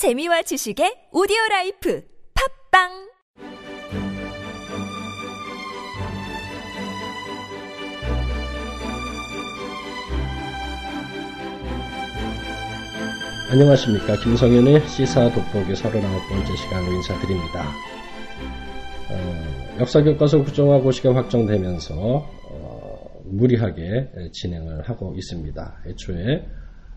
재미와 지식의 오디오 life 팟빵 안녕하십니까. 김성현의 시사 돋보기 39번째 시간으로 인사드립니다. 어, 역사교과서 국정화 고시가 확정되면서 어, 무리하게 진행을 하고 있습니다. 애초에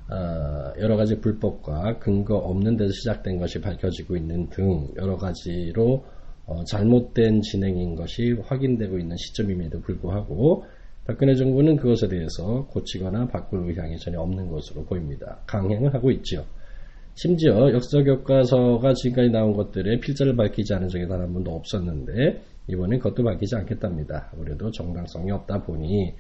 어, 여러 가지 불법과 근거 없는 데서 시작된 것이 밝혀지고 있는 등 여러 가지로 어, 잘못된 진행인 것이 확인되고 있는 시점임에도 불구하고 박근혜 정부는 그것에 대해서 고치거나 바꿀 의향이 전혀 없는 것으로 보입니다. 강행을 하고 있죠. 심지어 역사 교과서가 지금까지 나온 것들의 필자를 밝히지 않은 적이 단 한 번도 없었는데 이번엔 그것도 밝히지 않겠답니다. 아무래도 정당성이 없다 보니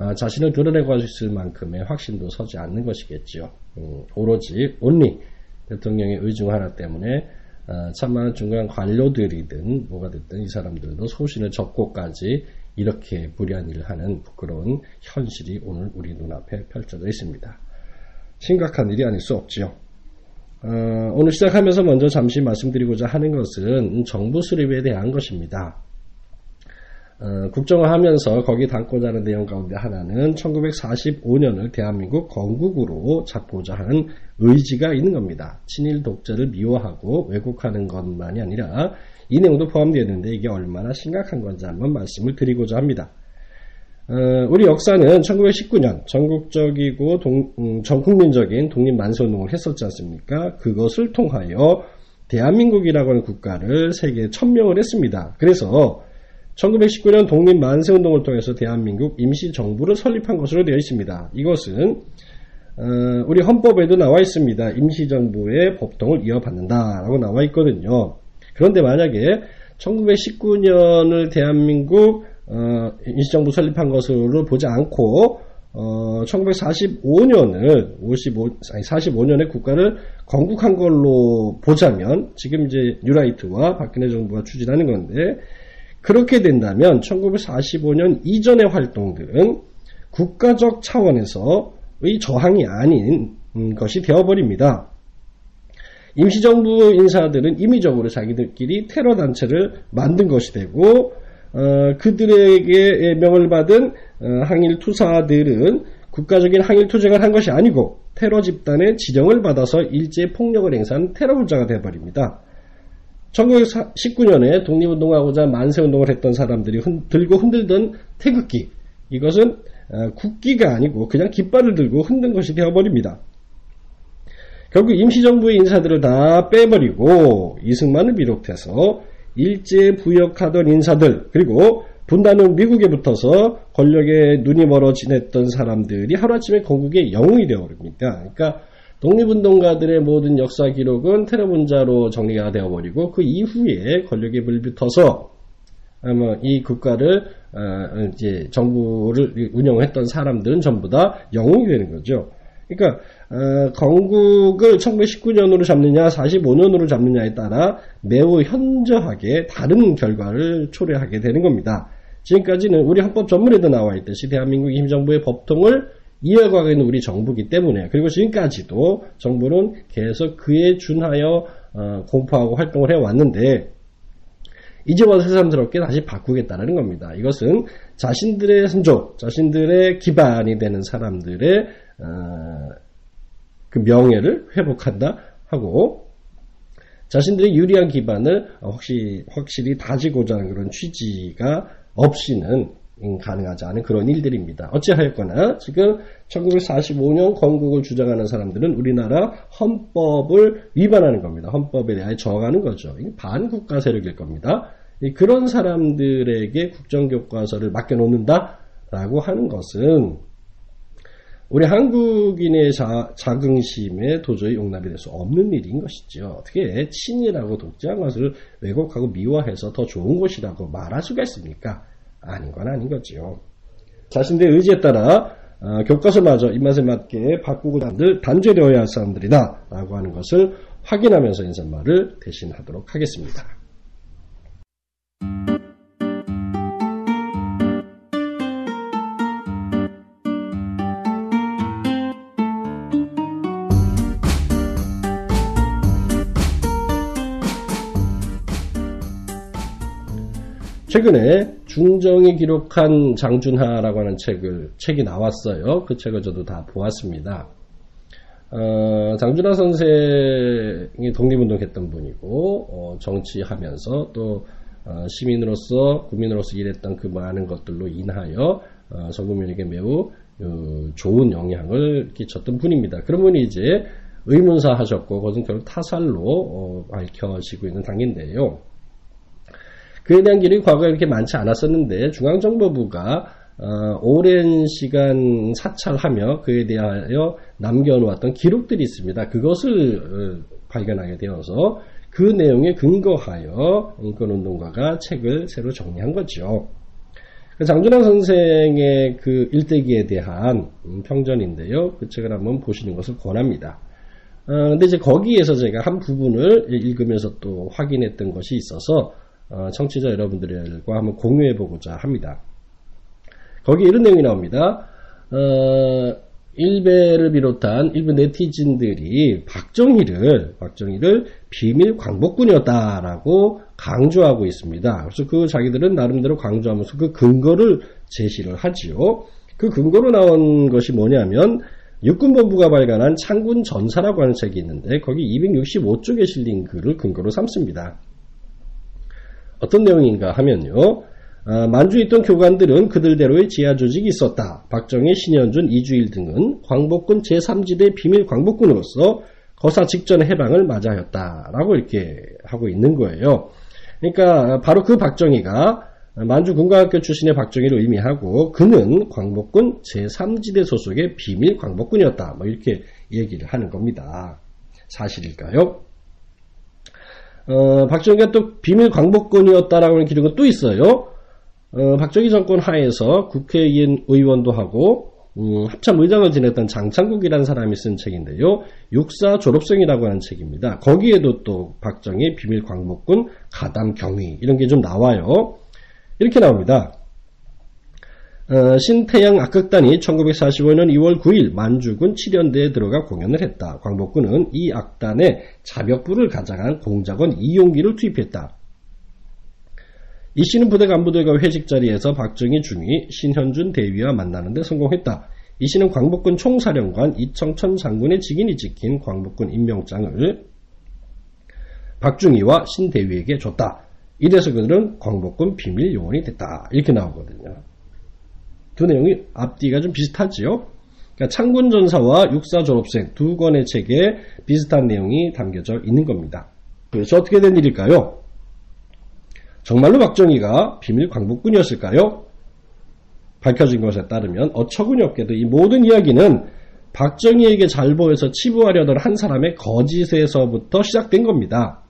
아, 자신을 드러내고 할 수 있을 만큼의 확신도 서지 않는 것이겠죠. 음, 오로지 온리 대통령의 의중 하나 때문에 아, 참 많은 중간 관료들이든 뭐가 됐든 이 사람들도 소신을 접고까지 이렇게 무리한 일을 하는 부끄러운 현실이 오늘 우리 눈앞에 펼쳐져 있습니다. 심각한 일이 아닐 수 없지요. 어, 오늘 시작하면서 먼저 잠시 말씀드리고자 하는 것은 정부 수립에 대한 것입니다. 어, 국정화 하면서 거기 담고자 하는 내용 가운데 하나는 1945년을 대한민국 건국으로 잡고자 하는 의지가 있는 겁니다. 친일 독재를 미워하고 왜곡하는 것만이 아니라 이 내용도 포함되어 있는데 이게 얼마나 심각한 건지 한번 말씀을 드리고자 합니다. 어, 우리 역사는 1919년 전국적이고 동, 음, 전국민적인 독립 만세운동을 했었지 않습니까? 그것을 통하여 대한민국이라고 하는 국가를 세계에 천명을 했습니다. 그래서 1919년 독립 만세운동을 통해서 대한민국 임시정부를 설립한 것으로 되어 있습니다. 이것은 어, 우리 헌법에도 나와 있습니다. 임시정부의 법통을 이어받는다라고 나와 있거든요. 그런데 만약에 1919년을 대한민국 어, 임시정부 설립한 것으로 보지 않고 어, 1945년을 55 아니 45년에 국가를 건국한 걸로 보자면 지금 이제 뉴라이트와 박근혜 정부가 추진하는 건데 그렇게 된다면 1945년 이전의 활동들은 국가적 차원에서의 저항이 아닌 것이 되어버립니다. 임시정부 인사들은 임의적으로 자기들끼리 테러 단체를 만든 것이 되고 어, 그들에게 명을 받은 어, 항일 투사들은 국가적인 항일 투쟁을 한 것이 아니고 테러 집단의 지령을 받아서 일제 폭력을 행사한 테러 불자가 되어버립니다. 1919년에 독립운동하고자 만세운동을 했던 사람들이 흔, 들고 흔들던 태극기 이것은 어, 국기가 아니고 그냥 깃발을 들고 흔든 것이 되어버립니다. 결국 임시정부의 인사들을 다 빼버리고 이승만을 비롯해서 일제 부역하던 인사들 그리고 분단 후 미국에 붙어서 권력에 눈이 멀어 지냈던 사람들이 하루아침에 건국의 영웅이 되어버립니다. 그러니까 독립운동가들의 모든 역사 기록은 테러 분자로 정리가 되어버리고 그 이후에 권력에 불붙어서 아마 이 국가를 어, 이제 정부를 운영했던 사람들은 전부 다 영웅이 되는 거죠. 그러니까 어, 건국을 1919년으로 잡느냐 45년으로 잡느냐에 따라 매우 현저하게 다른 결과를 초래하게 되는 겁니다. 지금까지는 우리 헌법 전문에도 나와 있듯이 대한민국 임정부의 법통을 이어가고 있는 우리 정부기 때문에 그리고 지금까지도 정부는 계속 그에 준하여 어, 공포하고 활동을 해왔는데 이제 와서 새삼스럽게 다시 바꾸겠다는 겁니다. 이것은 자신들의 선조, 자신들의 기반이 되는 사람들의 어, 그 명예를 회복한다 하고 자신들의 유리한 기반을 확실히, 확실히 다지고자 하는 그런 취지가 없이는 가능하지 않은 그런 일들입니다. 어찌하였거나 지금 1945년 건국을 주장하는 사람들은 우리나라 헌법을 위반하는 겁니다. 헌법에 대하여 저항하는 거죠. 반국가 세력일 겁니다. 그런 사람들에게 국정교과서를 맡겨놓는다라고 하는 것은 우리 한국인의 자, 자긍심에 도저히 용납이 될 수 없는 일인 것이죠. 어떻게 친이라고 독재한 것을 왜곡하고 미워해서 더 좋은 것이라고 말할 수가 있습니까? 아닌 건 아닌 거지요. 자신들의 의지에 따라 어, 교과서마저 입맛에 맞게 바꾸고 늘 단죄되어야 할 사람들이다 라고 하는 것을 확인하면서 인사말을 대신하도록 하겠습니다. 최근에 중정이 기록한 장준하라고 하는 책을 책이 나왔어요. 그 책을 저도 다 보았습니다. 어, 장준하 선생이 독립운동했던 분이고 어, 정치하면서 또 어, 시민으로서 국민으로서 일했던 그 많은 것들로 인하여 어, 전국민에게 매우 어, 좋은 영향을 끼쳤던 분입니다. 그런 분이 이제 의문사 하셨고 그것은 결국 타살로 어, 밝혀지고 있는 단계인데요. 그에 대한 길이 과거에 그렇게 많지 않았었는데 중앙정보부가 어, 오랜 시간 사찰하며 그에 대하여 남겨놓았던 기록들이 있습니다. 그것을 어, 발견하게 되어서 그 내용에 근거하여 인권운동가가 책을 새로 정리한 거죠. 그 장준환 선생의 그 일대기에 대한 평전인데요. 그 책을 한번 보시는 것을 권합니다. 어, 근데 이제 거기에서 제가 한 부분을 읽으면서 또 확인했던 것이 있어서 어, 청취자 여러분들과 한번 공유해 보고자 합니다. 거기 이런 내용이 나옵니다. 어, 일베를 비롯한 일부 네티즌들이 박정희를 박정희를 비밀 광복군이었다라고 강조하고 있습니다. 그래서 그 자기들은 나름대로 강조하면서 그 근거를 제시를 하지요. 그 근거로 나온 것이 뭐냐면 육군본부가 발간한 창군 전사라고 하는 책이 있는데 거기 265쪽에 실린 글을 근거로 삼습니다. 어떤 내용인가 하면요. 아, 만주에 있던 교관들은 그들대로의 지하 조직이 있었다. 박정희, 신현준, 이주일 등은 광복군 제3지대 비밀 광복군으로서 거사 직전 해방을 맞이하였다라고 이렇게 하고 있는 거예요. 그러니까 바로 그 박정희가 만주 군과학교 출신의 박정희를 의미하고 그는 광복군 제3지대 소속의 비밀 광복군이었다. 뭐 이렇게 얘기를 하는 겁니다. 사실일까요? 어, 박정희가 또 비밀 광복군이었다라고 하는 기록은 또 있어요. 어, 박정희 정권 하에서 국회의원 의원도 하고 음, 합참 의장을 지냈던 장창국이라는 사람이 쓴 책인데요. 육사 졸업생이라고 하는 책입니다. 거기에도 또 박정희 비밀 광복군 가담 경위 이런 게 좀 나와요. 이렇게 나옵니다. 어, 신태양 악극단이 1945년 2월 9일 만주군 7연대에 들어가 공연을 했다. 광복군은 이 악단에 자벽부를 가장한 공작원 이용기를 투입했다. 이 씨는 부대 간부들과 회식 자리에서 박정희 중위, 신현준 대위와 만나는데 성공했다. 이 씨는 광복군 총사령관 이청천 장군의 직인이 찍힌 광복군 임명장을 박중희와 신대위에게 줬다. 이래서 그들은 광복군 비밀 요원이 됐다. 이렇게 나오거든요. 두 내용이 앞뒤가 좀 비슷하지요? 그러니까 창군전사와 육사 졸업생 두 권의 책에 비슷한 내용이 담겨져 있는 겁니다. 그래서 어떻게 된 일일까요? 정말로 박정희가 비밀 광복군이었을까요? 밝혀진 것에 따르면 어처구니 없게도 이 모든 이야기는 박정희에게 잘 보여서 치부하려던 한 사람의 거짓에서부터 시작된 겁니다.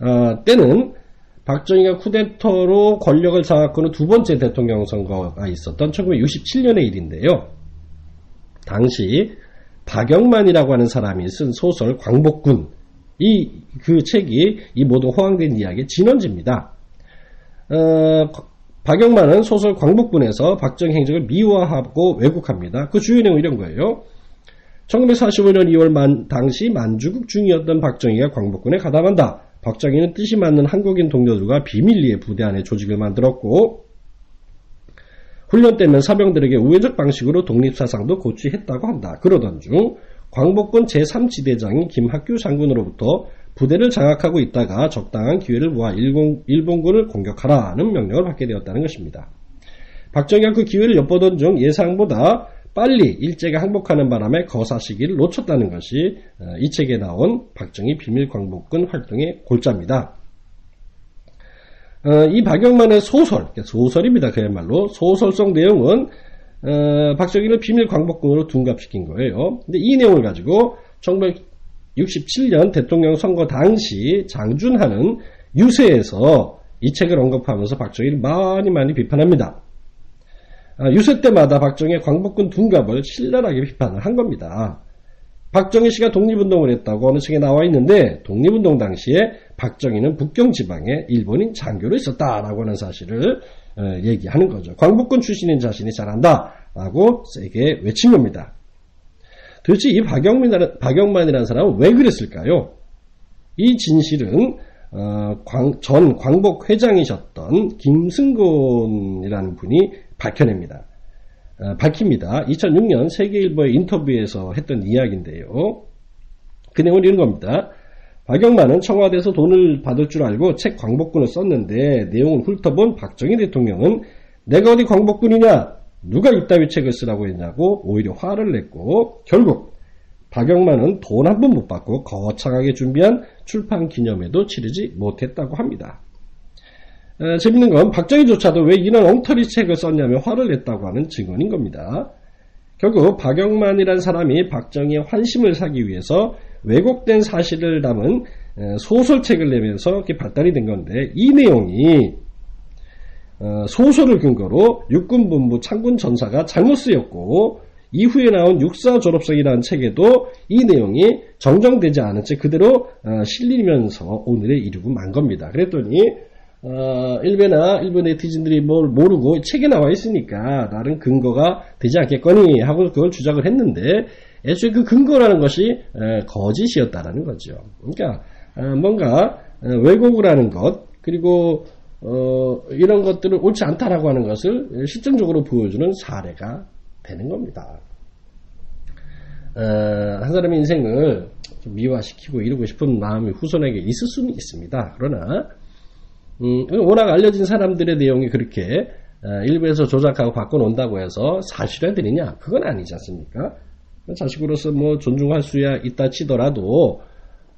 어, 때는 박정희가 쿠데터로 권력을 장악하는 두 번째 대통령 선거가 있었던 1967년의 일인데요. 당시 박영만이라고 하는 사람이 쓴 소설 광복군 이 그 책이 이 모든 호황된 이야기의 진원지입니다. 어, 박영만은 소설 광복군에서 박정희 행적을 미화하고 왜곡합니다. 그 주요 내용은 이런 거예요. 1945년 2월 만, 당시 만주국 중이었던 박정희가 광복군에 가담한다. 박정희는 뜻이 맞는 한국인 동료들과 비밀리에 부대 안에 조직을 만들었고 훈련 때면 사병들에게 우회적 방식으로 독립사상도 고취했다고 한다. 그러던 중 광복군 제3지대장인 김학규 장군으로부터 부대를 장악하고 있다가 적당한 기회를 모아 일본, 일본군을 공격하라는 명령을 받게 되었다는 것입니다. 박정희가 그 기회를 엿보던 중 예상보다 빨리 일제가 항복하는 바람에 거사 시기를 놓쳤다는 것이 어, 이 책에 나온 박정희 비밀 광복군 활동의 골자입니다. 어, 이 박영만의 소설, 소설입니다. 그야말로 소설성 내용은 어, 박정희를 비밀 광복군으로 둔갑시킨 거예요. 근데 이 내용을 가지고 1967년 대통령 선거 당시 장준하는 유세에서 이 책을 언급하면서 박정희를 많이 많이 비판합니다. 아, 유세 때마다 박정희의 광복군 둔갑을 신랄하게 비판을 한 겁니다. 박정희 씨가 독립운동을 했다고 어느 책에 나와 있는데 독립운동 당시에 박정희는 북경 지방에 일본인 장교로 있었다라고 하는 사실을 어, 얘기하는 거죠. 광복군 출신인 자신이 잘한다라고 세게 외친 겁니다. 도대체 이 박영만이라는, 박영만이라는 사람은 왜 그랬을까요? 이 진실은 어, 광, 전 광복 회장이셨던 김승곤이라는 분이 밝혀냅니다. 어, 밝힙니다. 2006년 세계일보의 인터뷰에서 했던 이야기인데요. 그 내용은 이런 겁니다. 박영만은 청와대에서 돈을 받을 줄 알고 책 광복군을 썼는데 내용을 훑어본 박정희 대통령은 내가 어디 광복군이냐? 누가 이따위 책을 쓰라고 했냐고 오히려 화를 냈고 결국 박영만은 돈 한 번 못 받고 거창하게 준비한 출판 기념회도 치르지 못했다고 합니다. 에, 재밌는 건 박정희조차도 왜 이런 엉터리 책을 썼냐며 화를 냈다고 하는 증언인 겁니다. 결국 박영만이란 사람이 박정희의 환심을 사기 위해서 왜곡된 사실을 담은 소설책을 내면서 이렇게 발달이 된 건데 이 내용이 어, 소설을 근거로 육군본부 창군 전사가 잘못 쓰였고 이후에 나온 육사 졸업생이라는 책에도 이 내용이 정정되지 않은 채 그대로 어, 실리면서 오늘에 이르고 만 겁니다. 그랬더니 어, 일베나 일부 네티즌들이 뭘 모르고 책에 나와 있으니까 다른 근거가 되지 않겠거니 하고 그걸 주장을 했는데 애초에 그 근거라는 것이 에, 거짓이었다라는 거죠. 그러니까 어, 뭔가 어, 왜곡을 하는 것 그리고 어, 이런 것들을 옳지 않다라고 하는 것을 실증적으로 보여주는 사례가 되는 겁니다. 어, 한 사람의 인생을 미화시키고 이루고 싶은 마음이 후손에게 있을 수는 있습니다. 그러나 음, 워낙 알려진 사람들의 내용이 그렇게 어, 일부에서 조작하고 바꿔놓는다고 해서 사실화되느냐? 그건 아니지 않습니까? 자식으로서 뭐 존중할 수야 있다 치더라도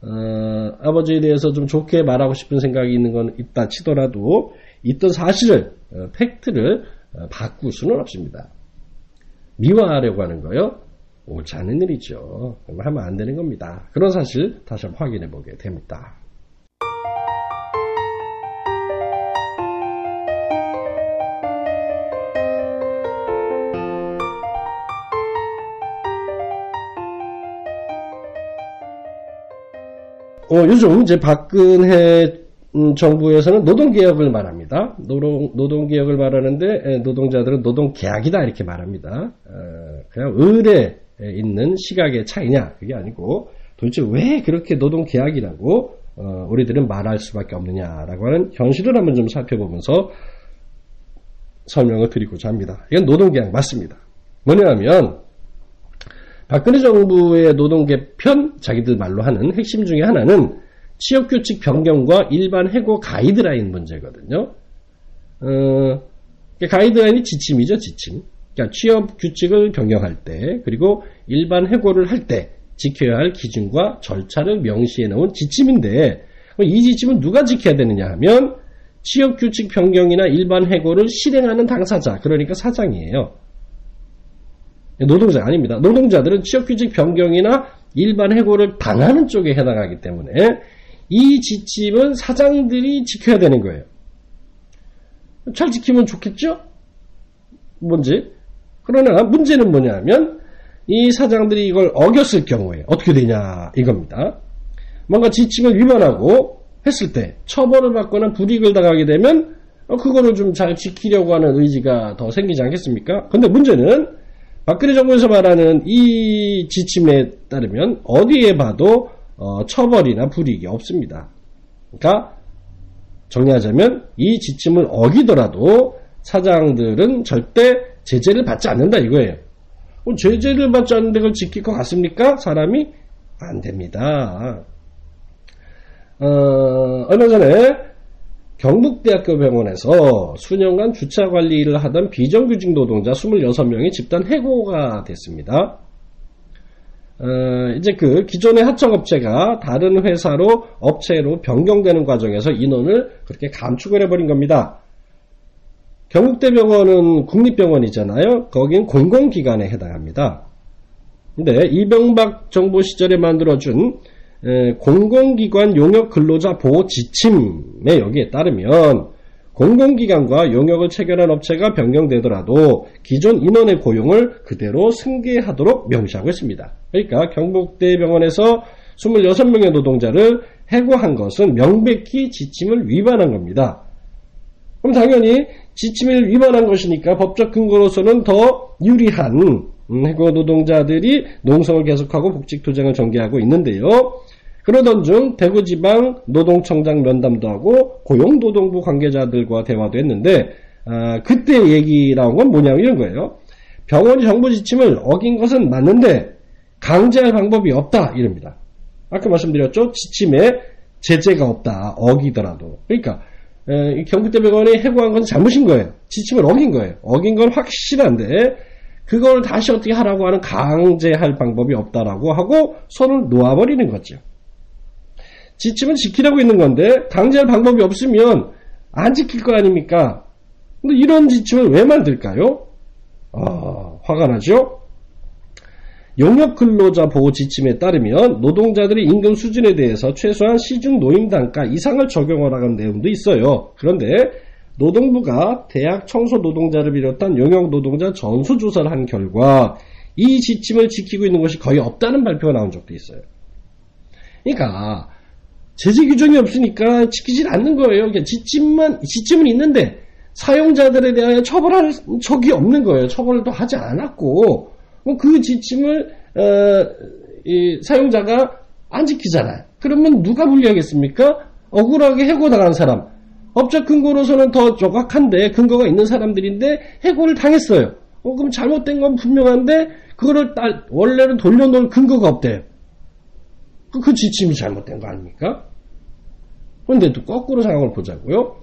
어, 아버지에 대해서 좀 좋게 말하고 싶은 생각이 있는 건 있다 치더라도 있던 사실을 어, 팩트를 어, 바꿀 수는 없습니다. 미화하려고 하는 거요. 옳지 않은 일이죠. 하면 안 되는 겁니다. 그런 사실 다시 한번 확인해 보게 됩니다. 어, 요즘 이제 박근혜 음, 정부에서는 노동개혁을 말합니다. 노동, 노동개혁을 말하는데 노동자들은 노동계약이다 이렇게 말합니다. 어, 그냥 을에 있는 시각의 차이냐 그게 아니고 도대체 왜 그렇게 노동계약이라고 어, 우리들은 말할 수밖에 없느냐라고 하는 현실을 한번 좀 살펴보면서 설명을 드리고자 합니다. 이건 노동계약 맞습니다. 뭐냐면 박근혜 정부의 노동 개편 자기들 말로 하는 핵심 중에 하나는 취업 규칙 변경과 일반 해고 가이드라인 문제거든요. 어, 가이드라인이 지침이죠, 지침. 그러니까 취업 규칙을 변경할 때 그리고 일반 해고를 할 때 지켜야 할 기준과 절차를 명시해 놓은 지침인데 이 지침은 누가 지켜야 되느냐 하면 취업 규칙 변경이나 일반 해고를 실행하는 당사자, 그러니까 사장이에요. 노동자 아닙니다. 노동자들은 취업규칙 변경이나 일반 해고를 당하는 쪽에 해당하기 때문에 이 지침은 사장들이 지켜야 되는 거예요. 잘 지키면 좋겠죠? 뭔지. 그러나 문제는 뭐냐면 이 사장들이 이걸 어겼을 경우에 어떻게 되냐 이겁니다. 뭔가 지침을 위반하고 했을 때 처벌을 받거나 불이익을 당하게 되면 그거를 좀 잘 지키려고 하는 의지가 더 생기지 않겠습니까? 근데 문제는 박근혜 정부에서 말하는 이 지침에 따르면 어디에 봐도 어, 처벌이나 불이익이 없습니다. 그러니까 정리하자면 이 지침을 어기더라도 사장들은 절대 제재를 받지 않는다 이거예요. 제재를 받지 않는데 그걸 지킬 것 같습니까? 사람이 안 됩니다. 어, 얼마 전에 경북대학교 병원에서 수년간 주차 관리 일을 하던 비정규직 노동자 26명이 집단 해고가 됐습니다. 어, 이제 그 기존의 하청업체가 다른 회사로 업체로 변경되는 과정에서 인원을 그렇게 감축을 해버린 겁니다. 경북대병원은 국립병원이잖아요. 거긴 공공기관에 해당합니다. 근데 이병박 정부 시절에 만들어준 공공기관 용역 근로자 보호 지침에 여기에 따르면 공공기관과 용역을 체결한 업체가 변경되더라도 기존 인원의 고용을 그대로 승계하도록 명시하고 있습니다. 그러니까 경북대병원에서 26명의 노동자를 해고한 것은 명백히 지침을 위반한 겁니다. 그럼 당연히 지침을 위반한 것이니까 법적 근거로서는 더 유리한 해고 노동자들이 농성을 계속하고 복직 투쟁을 전개하고 있는데요. 그러던 중 대구지방 노동청장 면담도 하고 고용노동부 관계자들과 대화도 했는데 아, 그때 얘기 나온 건 뭐냐면 이런 거예요. 병원이 정부 지침을 어긴 것은 맞는데 강제할 방법이 없다 이럽니다. 아까 말씀드렸죠. 지침에 제재가 없다. 어기더라도. 그러니까 경북대병원이 해고한 것은 잘못인 거예요. 지침을 어긴 거예요. 어긴 건 확실한데 그걸 다시 어떻게 하라고 하는 강제할 방법이 없다라고 하고 손을 놓아버리는 거죠. 지침은 지키라고 있는 건데 강제할 방법이 없으면 안 지킬 거 아닙니까? 근데 이런 지침을 왜 만들까요? 아, 화가 나죠? 용역 근로자 보호 지침에 따르면 노동자들의 임금 수준에 대해서 최소한 시중 노임 단가 이상을 적용하라는 내용도 있어요. 그런데 노동부가 대학 청소 노동자를 비롯한 용역 노동자 전수 조사를 한 결과 이 지침을 지키고 있는 것이 거의 없다는 발표가 나온 적도 있어요. 그러니까 제재 규정이 없으니까 지키질 않는 거예요. 그러니까 지침만 지침은 있는데 사용자들에 대하여 처벌할 적이 없는 거예요. 처벌도 하지 않았고 그 지침을 어, 사용자가 안 지키잖아요. 그러면 누가 불리하겠습니까? 억울하게 해고당한 사람. 법적 근거로서는 더 정확한데 근거가 있는 사람들인데 해고를 당했어요. 어, 그럼 잘못된 건 분명한데 그거를 딸, 원래는 돌려놓을 근거가 없대요. 그, 그 지침이 잘못된 거 아닙니까? 그런데 또 거꾸로 상황을 보자고요.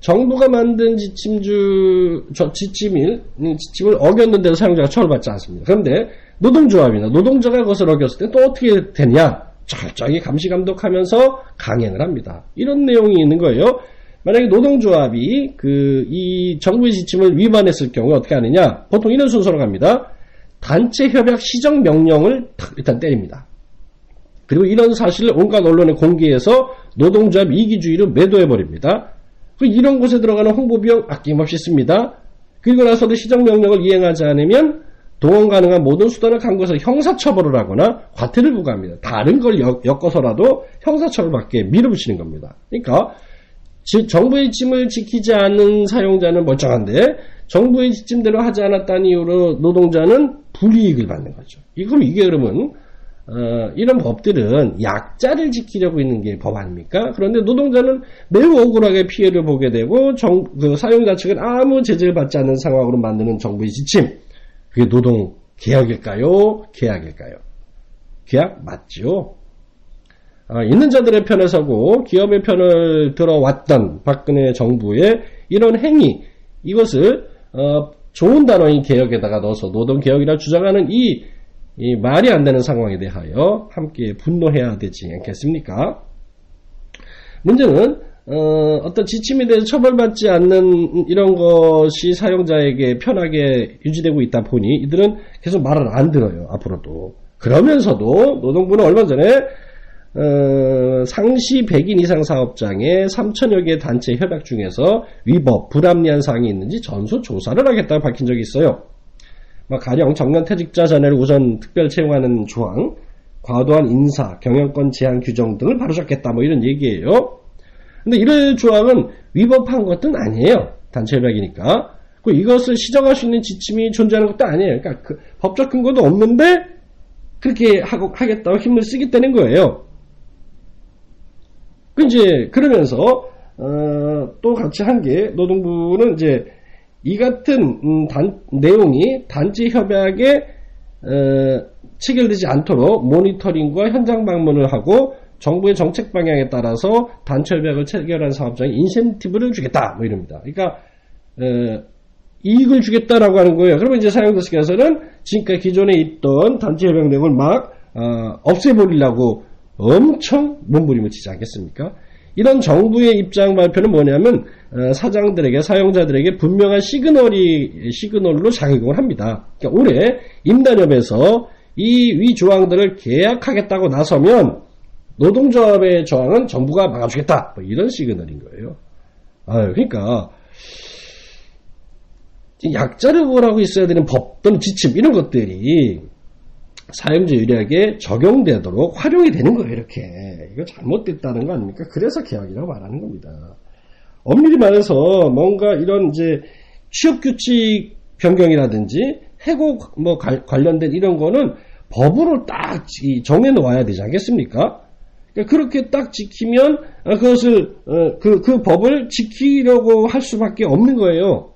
정부가 만든 지침주, 저 지침일, 지침을 어겼는데도 사용자가 처벌받지 않습니다. 그런데 노동조합이나 노동자가 그것을 어겼을 때 또 어떻게 되냐? 철저히 감시 감독하면서 강행을 합니다. 이런 내용이 있는 거예요. 만약에 노동조합이 그 이 정부의 지침을 위반했을 경우 어떻게 하느냐? 보통 이런 순서로 갑니다. 단체 협약 시정 명령을 일단 때립니다. 그리고 이런 사실을 온갖 언론에 공개해서 노동조합 이기주의로 매도해 버립니다. 그 이런 곳에 들어가는 홍보 비용 아낌없이 씁니다. 그리고 나서도 시정 명령을 이행하지 않으면 동원 가능한 모든 수단을 강구해서 형사처벌을 하거나 과태를 부과합니다. 다른 걸 엮, 어서라도 형사처벌 받게 밀어붙이는 겁니다. 그러니까 정부의 지침을 지키지 않는 사용자는 멀쩡한데 정부의 지침대로 하지 않았다는 이유로 노동자는 불이익을 받는 거죠. 그럼 이게 그러면 어, 이런 법들은 약자를 지키려고 있는 게 법 아닙니까? 그런데 노동자는 매우 억울하게 피해를 보게 되고 정, 그 사용자 측은 아무 제재를 받지 않는 상황으로 만드는 정부의 지침. 그게 노동 계약일까요? 계약일까요? 계약 맞죠? 아, 있는 자들의 편에 서고 기업의 편을 들어왔던 박근혜 정부의 이런 행위 이것을 어, 좋은 단어인 개혁에다가 넣어서 노동개혁이라 주장하는 이, 이 말이 안 되는 상황에 대하여 함께 분노해야 되지 않겠습니까? 문제는 어, 떤 지침에 대해서 처벌받지 않는 이런 것이 사용자에게 편하게 유지되고 있다 보니 이들은 계속 말을 안 들어요 앞으로도 그러면서도 노동부는 얼마 전에 어, 상시 100인 이상 사업장에 3천여 개 단체 협약 중에서 위법, 불합리한 사항이 있는지 전수 조사를 하겠다고 밝힌 적이 있어요. 뭐 가령 정년 퇴직자 자녀를 우선 특별 채용하는 조항, 과도한 인사, 경영권 제한 규정 등을 바로잡겠다 뭐 이런 얘기예요. 근데 이런 조항은 위법한 것은 아니에요. 단체 협약이니까. 그 이것을 시정할 수 있는 지침이 존재하는 것도 아니에요. 그러니까 그 법적 근거도 없는데 그렇게 하고 하겠다고 힘을 쓰겠다는 거예요. 그 이제 그러면서 어, 또 같이 한 게 노동부는 이제 이 같은 음, 단, 내용이 단지 협약에 어, 체결되지 않도록 모니터링과 현장 방문을 하고 정부의 정책 방향에 따라서 단체 협약을 체결한 사업장에 인센티브를 주겠다 뭐 이럽니다. 그러니까 어, 이익을 주겠다라고 하는 거예요. 그러면 이제 사용자 측에서는 지금까지 기존에 있던 단체 협약 내용을 막 어, 없애버리려고 엄청 몸부림을 치지 않겠습니까? 이런 정부의 입장 발표는 뭐냐면 어, 사장들에게 사용자들에게 분명한 시그널이 시그널로 작용을 합니다. 그러니까 올해 임단협에서 이 위 조항들을 계약하겠다고 나서면 노동조합의 저항은 정부가 막아주겠다. 뭐 이런 시그널인 거예요. 아, 그러니까 약자를 보호하고 있어야 되는 법 또는 지침 이런 것들이 사용자 유리하게 적용되도록 활용이 되는 거예요, 이렇게. 이거 잘못됐다는 거 아닙니까? 그래서 개혁이라고 말하는 겁니다. 엄밀히 말해서 뭔가 이런 이제 취업 규칙 변경이라든지 해고 뭐 관련된 이런 거는 법으로 딱 정해 놓아야 되지 않겠습니까? 그러니까 그렇게 딱 지키면 어, 그것을 어, 그, 그 법을 지키려고 할 수밖에 없는 거예요.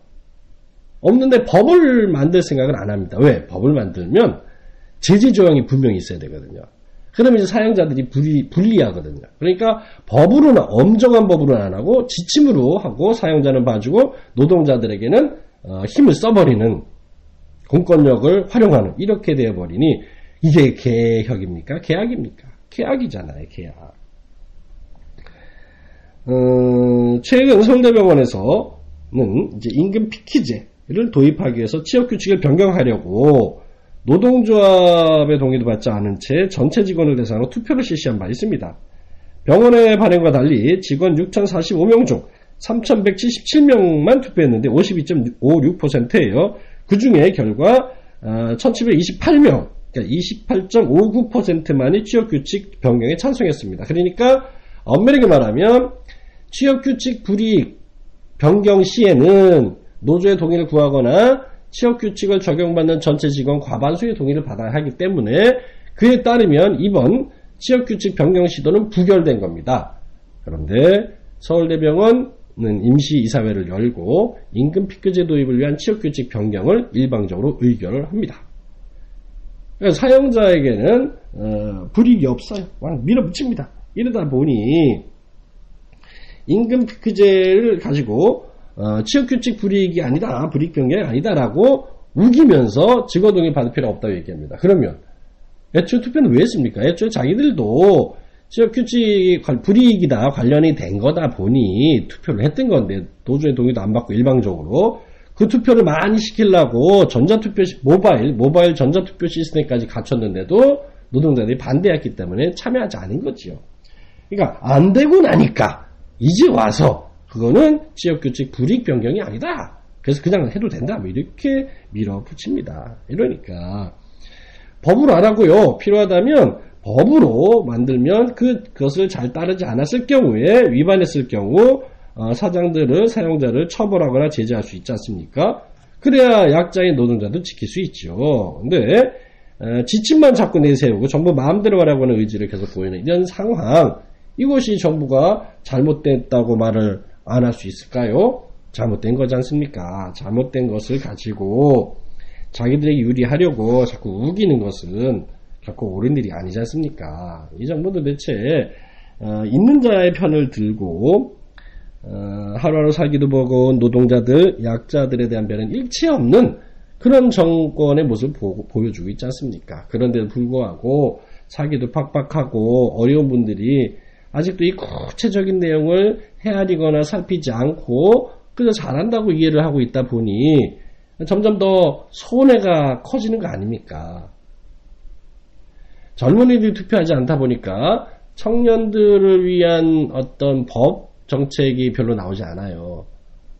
없는데 법을 만들 생각을 안 합니다. 왜? 법을 만들면 제재 조항이 분명히 있어야 되거든요. 그러면 이제 사용자들이 불리, 불리하거든요. 그러니까 법으로는 엄정한 법으로는 안 하고 지침으로 하고 사용자는 봐주고 노동자들에게는 어, 힘을 써버리는 공권력을 활용하는 이렇게 되어버리니 이게 개혁입니까? 계약입니까? 계약이잖아요. 계약. 어, 최근 서울대병원에서는 이제 임금 피키제를 도입하기 위해서 취업 규칙을 변경하려고 노동조합의 동의도 받지 않은 채 전체 직원을 대상으로 투표를 실시한 바 있습니다. 병원의 발행과 달리 직원 6,045명 중 3,177명만 투표했는데 52.56%예요. 그 중에 결과 1,728명, 어, 그러니까 28.59%만이 취업규칙 변경에 찬성했습니다. 그러니까 엄밀하게 말하면 취업규칙 불이익 변경 시에는 노조의 동의를 구하거나 취업 규칙을 적용받는 전체 직원 과반수의 동의를 받아야 하기 때문에 그에 따르면 이번 취업 규칙 변경 시도는 부결된 겁니다. 그런데 서울대병원은 임시 이사회를 열고 임금 피크제 도입을 위한 취업 규칙 변경을 일방적으로 의결을 합니다. 그러니까 사용자에게는 어, 불이익이 없어요. 그냥 밀어붙입니다. 이러다 보니 임금 피크제를 가지고 어, 취업규칙 불이익이 아니다, 불이익 변경이 아니다라고 우기면서 직업동의 받을 필요가 없다고 얘기합니다. 그러면 애초에 투표는 왜 했습니까? 애초에 자기들도 취업규칙 불이익이다 관련이 된 거다 보니 투표를 했던 건데 노조의 동의도 안 받고 일방적으로 그 투표를 많이 시키려고 전자투표 모바일 모바일 전자투표 시스템까지 갖췄는데도 노동자들이 반대했기 때문에 참여하지 않은 거지요. 그러니까 안 되고 나니까 이제 와서 그거는 지역규칙 불이익 변경이 아니다. 그래서 그냥 해도 된다. 뭐 이렇게 밀어붙입니다. 이러니까 법으로 안 하고요. 필요하다면 법으로 만들면 그, 그것을 잘 따르지 않았을 경우에 위반했을 경우 어, 사장들을 사용자를 처벌하거나 제재할 수 있지 않습니까? 그래야 약자인 노동자도 지킬 수 있죠. 근데 어, 지침만 자꾸 내세우고 정부 마음대로 하라고 하는 의지를 계속 보이는 이런 상황 이것이 정부가 잘못됐다고 말을 안 할 수 있을까요? 잘못된 거지 않습니까? 잘못된 것을 가지고 자기들에게 유리하려고 자꾸 우기는 것은 결코 옳은 일이 아니지 않습니까? 이 정부도 대체 어, 있는 자의 편을 들고 어, 하루하루 살기도 버거운 노동자들, 약자들에 대한 변은 일체 없는 그런 정권의 모습을 보, 여주고 있지 않습니까? 그런데도 불구하고 살기도 팍팍하고 어려운 분들이 아직도 이 구체적인 내용을 헤아리거나 살피지 않고 그저 잘한다고 이해를 하고 있다 보니 점점 더 손해가 커지는 거 아닙니까? 젊은이들이 투표하지 않다 보니까 청년들을 위한 어떤 법, 정책이 별로 나오지 않아요.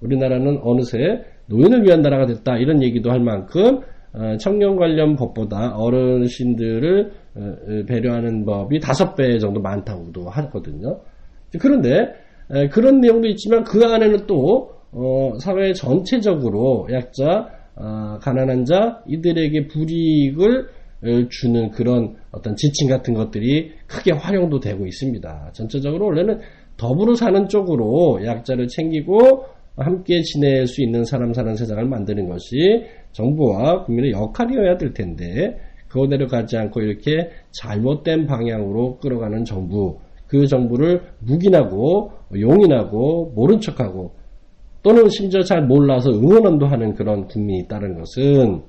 우리나라는 어느새 노인을 위한 나라가 됐다 이런 얘기도 할 만큼 어, 청년 관련 법보다 어르신들을 어, 어, 배려하는 법이 다섯 배 정도 많다고도 하거든요. 그런데 그런 내용도 있지만 그 안에는 또 사회 전체적으로 약자, 가난한 자 이들에게 불이익을 주는 그런 어떤 지침 같은 것들이 크게 활용도 되고 있습니다. 전체적으로 원래는 더불어 사는 쪽으로 약자를 챙기고 함께 지낼 수 있는 사람 사는 세상을 만드는 것이 정부와 국민의 역할이어야 될 텐데 그대로 가지 않고 이렇게 잘못된 방향으로 끌어가는 정부 그 정부를 묵인하고 용인하고 모른 척하고 또는 심지어 잘 몰라서 응원도 하는 그런 국민이 있다는 것은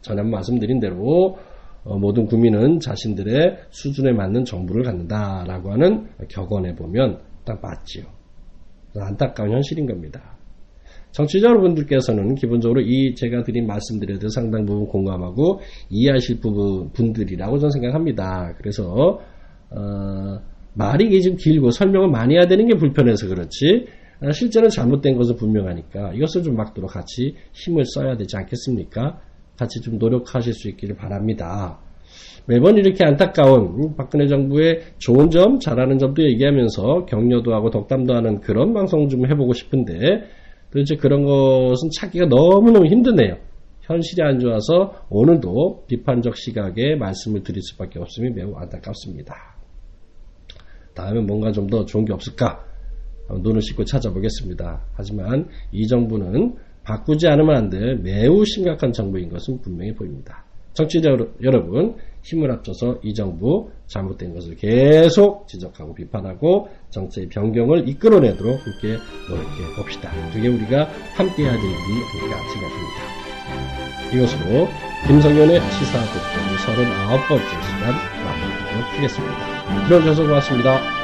전에 말씀드린 대로 어, 모든 국민은 자신들의 수준에 맞는 정부를 갖는다라고 하는 격언에 보면 딱 맞지요. 안타까운 현실인 겁니다. 정치자 여러분들께서는 기본적으로 이 제가 드린 말씀들에도 상당 부분 공감하고 이해하실 부분 분들이라고 저는 생각합니다. 그래서 어, 말이 좀 길고 설명을 많이 해야 되는 게 불편해서 그렇지 아, 실제는 잘못된 것은 분명하니까 이것을 좀 막도록 같이 힘을 써야 되지 않겠습니까? 같이 좀 노력하실 수 있기를 바랍니다. 매번 이렇게 안타까운 박근혜 정부의 좋은 점, 잘하는 점도 얘기하면서 격려도 하고 덕담도 하는 그런 방송 좀 해보고 싶은데 도대체 그런 것은 찾기가 너무너무 힘드네요. 현실이 안 좋아서 오늘도 비판적 시각에 말씀을 드릴 수밖에 없음이 매우 안타깝습니다. 다음에 뭔가 좀 더 좋은 게 없을까? 눈을 씻고 찾아보겠습니다. 하지만 이 정부는 바꾸지 않으면 안 될 매우 심각한 정부인 것은 분명히 보입니다. 정치자 여러분, 힘을 합쳐서 이 정부 잘못된 것을 계속 지적하고 비판하고 정치의 변경을 이끌어내도록 함께 노력해 봅시다. 그게 우리가 함께 해야 될 일이 아닐까 생각합니다. 이것으로 김성현의 시사 독보기 39번째 시간 마무리하도록 하겠습니다. 들어주셔서 고맙습니다.